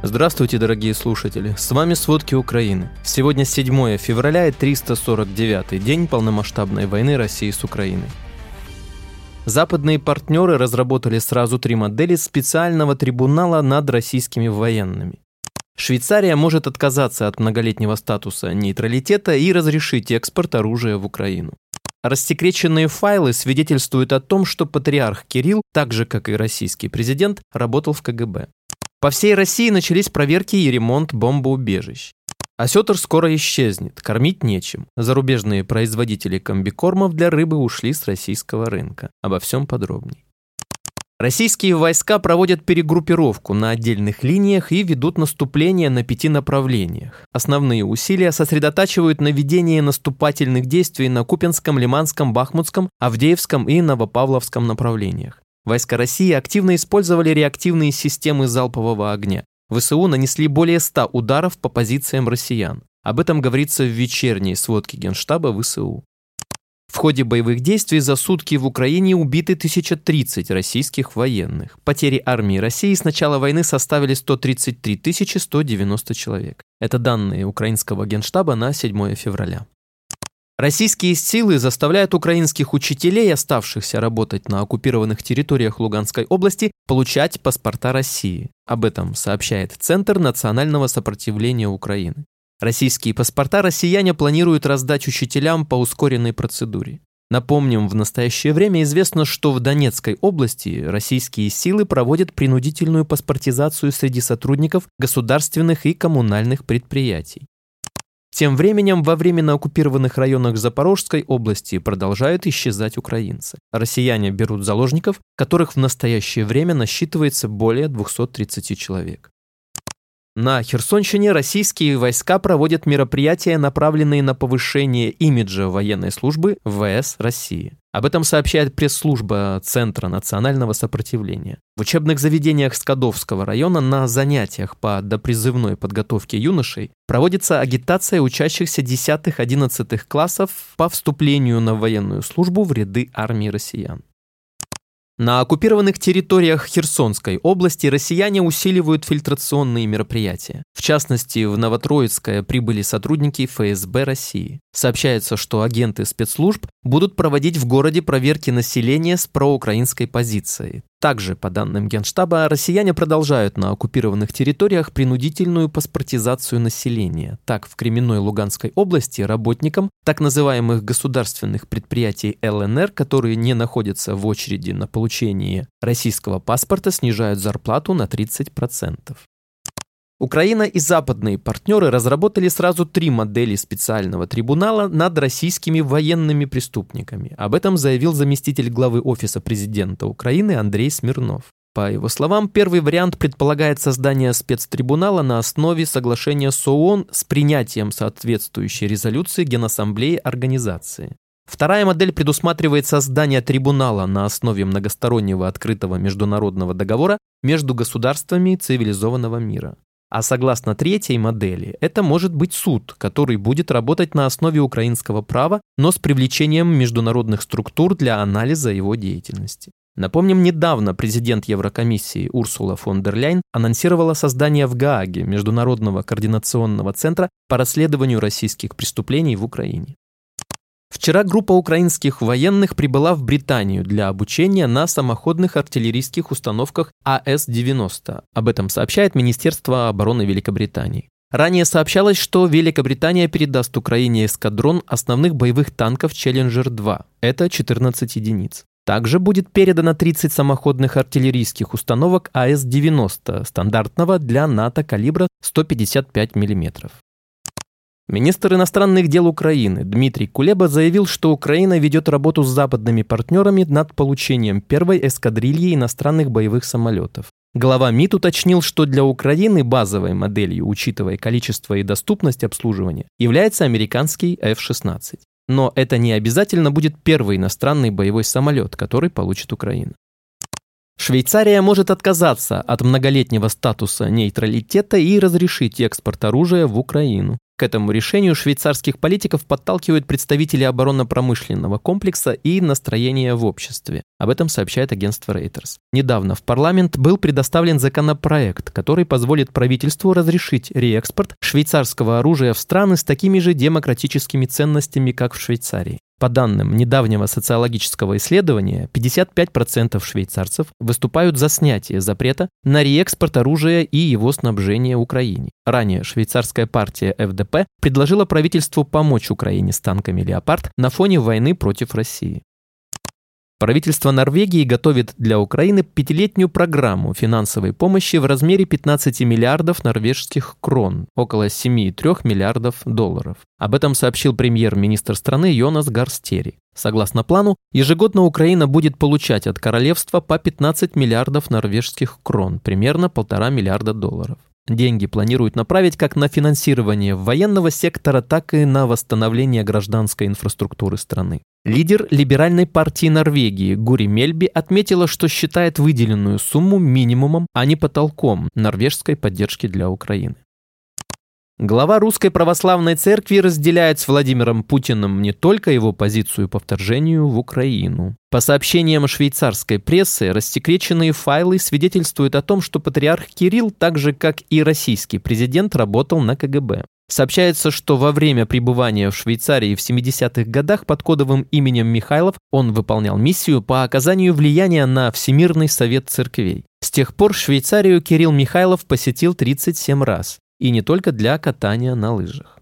Здравствуйте, дорогие слушатели! С вами «Сводки Украины». Сегодня 7 февраля и 349-й день полномасштабной войны России с Украиной. Западные партнеры разработали сразу три модели специального трибунала над российскими военными. Швейцария может отказаться от многолетнего статуса нейтралитета и разрешить экспорт оружия в Украину. Рассекреченные файлы свидетельствуют о том, что патриарх Кирилл, так же как и российский президент, работал в КГБ. По всей России начались проверки и ремонт бомбоубежищ. Осетр скоро исчезнет, кормить нечем. Зарубежные производители комбикормов для рыбы ушли с российского рынка. Обо всем подробней. Российские войска проводят перегруппировку на отдельных линиях и ведут наступление на пяти направлениях. Основные усилия сосредотачивают на ведении наступательных действий на Купинском, Лиманском, Бахмутском, Авдеевском и Новопавловском направлениях. Войска России активно использовали реактивные системы залпового огня. ВСУ нанесли более 100 ударов по позициям россиян. Об этом говорится в вечерней сводке Генштаба ВСУ. В ходе боевых действий за сутки в Украине убиты 1030 российских военных. Потери армии России с начала войны составили 133 190 человек. Это данные украинского генштаба на 7 февраля. Российские силы заставляют украинских учителей, оставшихся работать на оккупированных территориях Луганской области, получать паспорта России. Об этом сообщает Центр национального сопротивления Украины. Российские паспорта россияне планируют раздать учителям по ускоренной процедуре. Напомним, в настоящее время известно, что в Донецкой области российские силы проводят принудительную паспортизацию среди сотрудников государственных и коммунальных предприятий. Тем временем во временно оккупированных районах Запорожской области продолжают исчезать украинцы. Россияне берут заложников, которых в настоящее время насчитывается более 230 человек. На Херсонщине российские войска проводят мероприятия, направленные на повышение имиджа военной службы ВС России. Об этом сообщает пресс-служба Центра национального сопротивления. В учебных заведениях Скадовского района на занятиях по допризывной подготовке юношей проводится агитация учащихся 10-11 классов по вступлению на военную службу в ряды армии россиян. На оккупированных территориях Херсонской области россияне усиливают фильтрационные мероприятия. В частности, в Новотроицкое прибыли сотрудники ФСБ России. Сообщается, что агенты спецслужб будут проводить в городе проверки населения с проукраинской позицией. Также, по данным Генштаба, россияне продолжают на оккупированных территориях принудительную паспортизацию населения. Так, в Кременной Луганской области работникам так называемых государственных предприятий ЛНР, которые не находятся в очереди на получение российского паспорта, снижают зарплату на 30%. Украина и западные партнеры разработали сразу три модели специального трибунала над российскими военными преступниками. Об этом заявил заместитель главы Офиса президента Украины Андрей Смирнов. По его словам, первый вариант предполагает создание спецтрибунала на основе соглашения с ООН с принятием соответствующей резолюции Генассамблеи организации. Вторая модель предусматривает создание трибунала на основе многостороннего открытого международного договора между государствами цивилизованного мира. А согласно третьей модели, это может быть суд, который будет работать на основе украинского права, но с привлечением международных структур для анализа его деятельности. Напомним, недавно президент Еврокомиссии Урсула фон дер Ляйн анонсировала создание в Гааге Международного координационного центра по расследованию российских преступлений в Украине. Вчера группа украинских военных прибыла в Британию для обучения на самоходных артиллерийских установках АС-90. Об этом сообщает Министерство обороны Великобритании. Ранее сообщалось, что Великобритания передаст Украине эскадрон основных боевых танков «Челленджер-2». Это 14 единиц. Также будет передано 30 самоходных артиллерийских установок АС-90 стандартного для НАТО калибра 155 мм. Министр иностранных дел Украины Дмитрий Кулеба заявил, что Украина ведет работу с западными партнерами над получением первой эскадрильи иностранных боевых самолетов. Глава МИД уточнил, что для Украины базовой моделью, учитывая количество и доступность обслуживания, является американский F-16. Но это не обязательно будет первый иностранный боевой самолет, который получит Украина. Швейцария может отказаться от многолетнего статуса нейтралитета и разрешить экспорт оружия в Украину. К этому решению швейцарских политиков подталкивают представители оборонно-промышленного комплекса и настроения в обществе. Об этом сообщает агентство Reuters. Недавно в парламент был предоставлен законопроект, который позволит правительству разрешить реэкспорт швейцарского оружия в страны с такими же демократическими ценностями, как в Швейцарии. По данным недавнего социологического исследования, 55% швейцарцев выступают за снятие запрета на реэкспорт оружия и его снабжение Украине. Ранее швейцарская партия ФДП предложила правительству помочь Украине с танками «Леопард» на фоне войны против России. Правительство Норвегии готовит для Украины пятилетнюю программу финансовой помощи в размере 15 миллиардов норвежских крон, около 7,3 миллиардов долларов. Об этом сообщил премьер-министр страны Йонас Гарстери. Согласно плану, ежегодно Украина будет получать от королевства по 15 миллиардов норвежских крон, примерно полтора миллиарда долларов. Деньги планируют направить как на финансирование военного сектора, так и на восстановление гражданской инфраструктуры страны. Лидер либеральной партии Норвегии Гури Мельби отметила, что считает выделенную сумму минимумом, а не потолком норвежской поддержки для Украины. Глава Русской Православной Церкви разделяет с Владимиром Путиным не только его позицию по вторжению в Украину. По сообщениям швейцарской прессы, рассекреченные файлы свидетельствуют о том, что патриарх Кирилл, так же как и российский президент, работал на КГБ. Сообщается, что во время пребывания в Швейцарии в 70-х годах под кодовым именем Михайлов он выполнял миссию по оказанию влияния на Всемирный совет церквей. С тех пор Швейцарию Кирилл Михайлов посетил 37 раз и не только для катания на лыжах.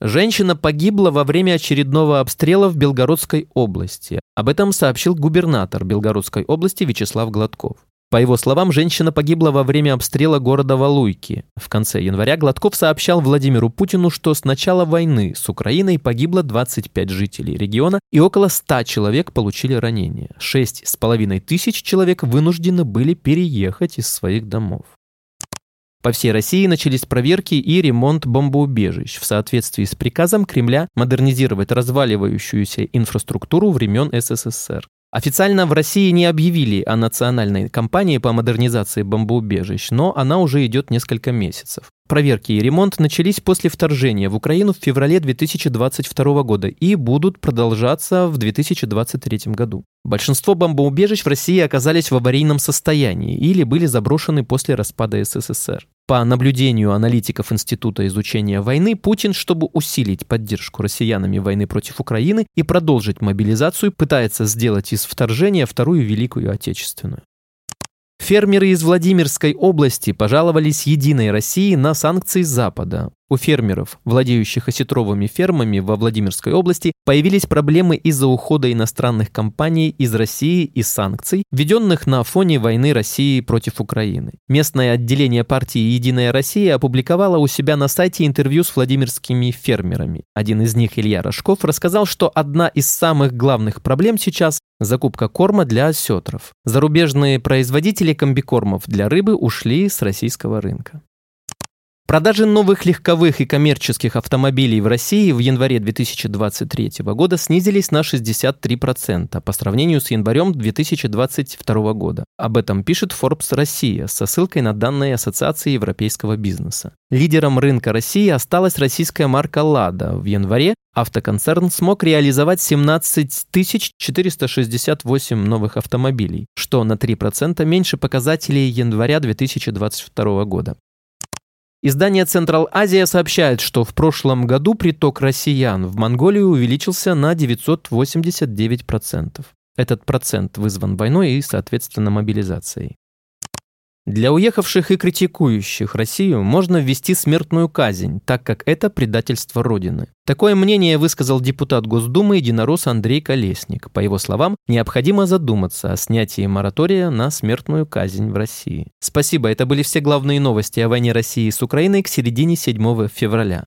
Женщина погибла во время очередного обстрела в Белгородской области. Об этом сообщил губернатор Белгородской области Вячеслав Гладков. По его словам, женщина погибла во время обстрела города Валуйки. В конце января Гладков сообщал Владимиру Путину, что с начала войны с Украиной погибло 25 жителей региона и около 100 человек получили ранения. 6,5 тысяч человек вынуждены были переехать из своих домов. По всей России начались проверки и ремонт бомбоубежищ в соответствии с приказом Кремля модернизировать разваливающуюся инфраструктуру времен СССР. Официально в России не объявили о национальной кампании по модернизации бомбоубежищ, но она уже идет несколько месяцев. Проверки и ремонт начались после вторжения в Украину в феврале 2022 года и будут продолжаться в 2023 году. Большинство бомбоубежищ в России оказались в аварийном состоянии или были заброшены после распада СССР. По наблюдению аналитиков Института изучения войны, Путин, чтобы усилить поддержку россиянами войны против Украины и продолжить мобилизацию, пытается сделать из вторжения Вторую Великую Отечественную. Фермеры из Владимирской области пожаловались Единой России на санкции Запада. У фермеров, владеющих осетровыми фермами во Владимирской области, появились проблемы из-за ухода иностранных компаний из России и санкций, введенных на фоне войны России против Украины. Местное отделение партии «Единая Россия» опубликовало у себя на сайте интервью с владимирскими фермерами. Один из них, Илья Рожков, рассказал, что одна из самых главных проблем сейчас – закупка корма для осетров. Зарубежные производители комбикормов для рыбы ушли с российского рынка. Продажи новых легковых и коммерческих автомобилей в России в январе 2023 года снизились на 63% по сравнению с январем 2022 года. Об этом пишет Forbes Россия со ссылкой на данные Ассоциации европейского бизнеса. Лидером рынка России осталась российская марка «Лада». В январе автоконцерн смог реализовать 17 468 новых автомобилей, что на 3% меньше показателей января 2022 года. Издание Central Asia сообщает, что в прошлом году приток россиян в Монголию увеличился на 989%. Этот процент вызван войной и, соответственно, мобилизацией. Для уехавших и критикующих Россию можно ввести смертную казнь, так как это предательство Родины. Такое мнение высказал депутат Госдумы единорос Андрей Колесник. По его словам, необходимо задуматься о снятии моратория на смертную казнь в России. Спасибо, это были все главные новости о войне России с Украиной к середине 7 февраля.